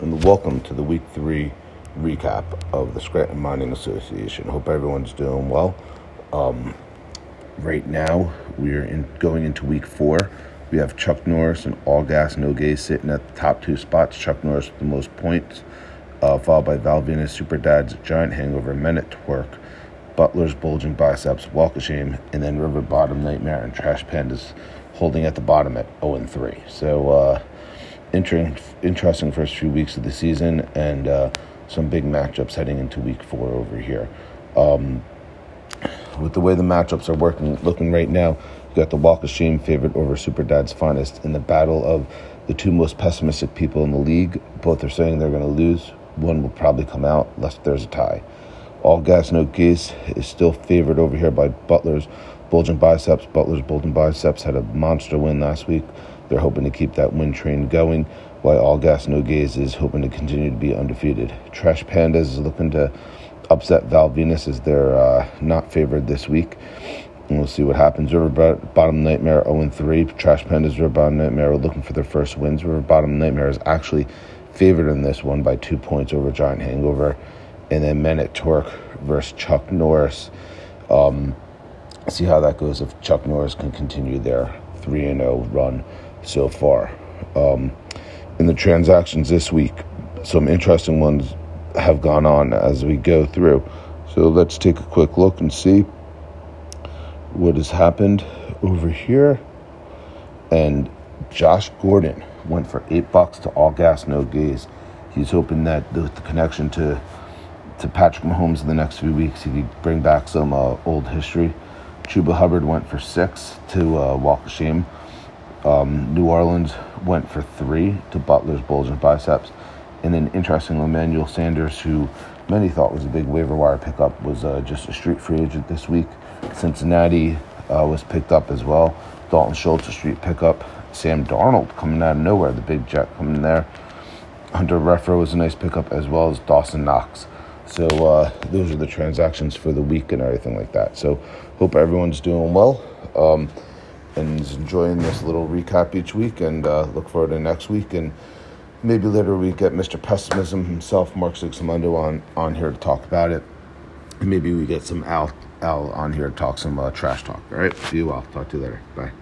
and welcome to the Week 3 recap of the Scranton Mining Association. Hope everyone's doing well. Um, right now, we are in, going into Week 4. We have Chuck Norris and All Gas No Gaze sitting at the top two spots. Chuck Norris with the most points, uh, followed by Val Venis, Super Dad's Giant Hangover, Men at Twerk, Butler's Bulging Biceps, Walk of Shame, and then River Bottom Nightmare and Trash Pandas holding at the bottom at 0 and 3. So, uh, interesting, interesting first few weeks of the season and uh, some big matchups heading into week four over here. Um, with the way the matchups are working, looking right now, you got the Walk of Shame favorite over Super Dad's finest in the battle of the two most pessimistic people in the league. Both are saying they're going to lose. One will probably come out unless there's a tie. All gas, no gas is still favored over here by Butler's bulging biceps. Butler's bulging biceps had a monster win last week. They're hoping to keep that win train going, while All Gas No Gaze is hoping to continue to be undefeated. Trash Pandas is looking to upset Val Venis as they're uh, not favored this week. And we'll see what happens. River Bottom Nightmare 0 3. Trash Pandas, River Bottom Nightmare are looking for their first wins. River Bottom Nightmare is actually favored in this one by two points over Giant Hangover. And then Men at Torque versus Chuck Norris. Um, see how that goes if Chuck Norris can continue their 3 0 run so far. Um, in the transactions this week, some interesting ones have gone on as we go through. So let's take a quick look and see what has happened over here. And Josh Gordon went for eight bucks to all gas, no gaze. He's hoping that the, the connection to to Patrick Mahomes in the next few weeks, he could bring back some uh, old history. Chuba Hubbard went for six to uh, Walk of Shame. Um, New Orleans went for three to Butler's Bulging Biceps. And then, interestingly, Emmanuel Sanders, who many thought was a big waiver wire pickup, was uh, just a street free agent this week. Cincinnati uh, was picked up as well. Dalton Schultz, a street pickup. Sam Darnold coming out of nowhere, the big jet coming there. Hunter Renfrow was a nice pickup, as well as Dawson Knox. So uh, those are the transactions for the week and everything like that. So hope everyone's doing well. Um, and enjoying this little recap each week and uh, look forward to next week and maybe later we get Mr. Pessimism himself, Mark Sixamundo, on, on here to talk about it. And maybe we get some Al, Al on here to talk some uh, trash talk. All right, see you all. Talk to you later. Bye.